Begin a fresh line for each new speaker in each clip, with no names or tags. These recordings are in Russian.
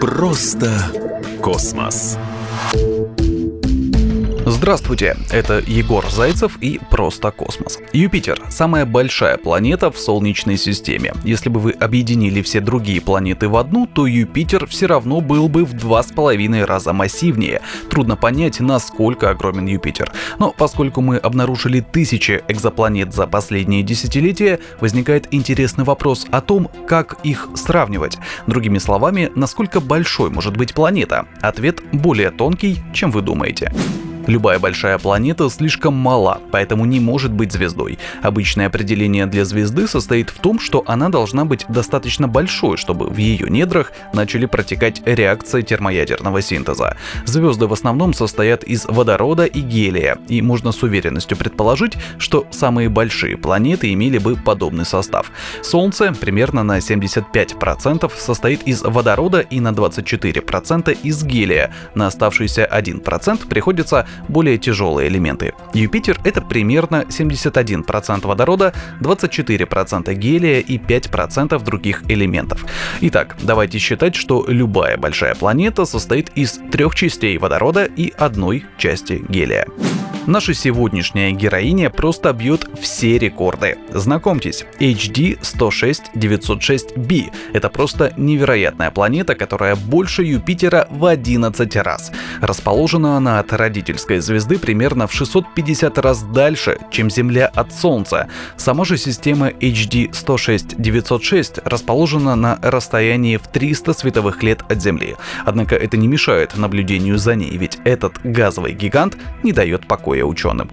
Просто космос.
Здравствуйте, это Егор Зайцев и «Просто космос». Юпитер – самая большая планета в Солнечной системе. Если бы вы объединили все другие планеты в одну, то Юпитер все равно был бы в два с половиной раза массивнее. Трудно понять, насколько огромен Юпитер. Но поскольку мы обнаружили тысячи экзопланет за последние десятилетия, возникает интересный вопрос о том, как их сравнивать. Другими словами, насколько большой может быть планета? Ответ более тонкий, чем вы думаете. Любая большая планета слишком мала, поэтому не может быть звездой. Обычное определение для звезды состоит в том, что она должна быть достаточно большой, чтобы в ее недрах начали протекать реакции термоядерного синтеза. Звезды в основном состоят из водорода и гелия, и можно с уверенностью предположить, что самые большие планеты имели бы подобный состав. Солнце примерно на 75% состоит из водорода и на 24% из гелия. На оставшийся 1% приходится более тяжелые элементы. Юпитер — это примерно 71% водорода, 24% гелия и 5% других элементов. Итак, давайте считать, что любая большая планета состоит из трех частей водорода и одной части гелия. Наша сегодняшняя героиня просто бьет все рекорды. Знакомьтесь, HD 106-906b. Это просто невероятная планета, которая больше Юпитера в 11 раз. Расположена она от родительской звезды примерно в 650 раз дальше, чем Земля от Солнца. Сама же система HD 106-906 расположена на расстоянии в 300 световых лет от Земли. Однако это не мешает наблюдению за ней, ведь этот газовый гигант не дает покоя покоя ученым.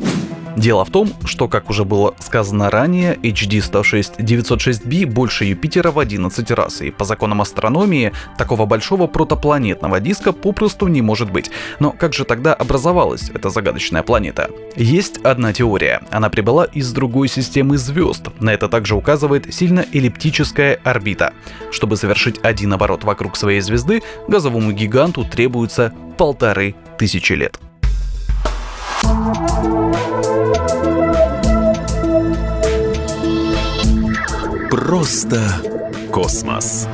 Дело в том, что, как уже было сказано ранее, HD 106 906b больше Юпитера в 11 раз, и по законам астрономии такого большого протопланетного диска попросту не может быть. Но как же тогда образовалась эта загадочная планета? Есть одна теория. Она прибыла из другой системы звезд. На это также указывает сильно эллиптическая орбита. Чтобы совершить один оборот вокруг своей звезды, газовому гиганту требуется полторы тысячи лет.
Просто космос.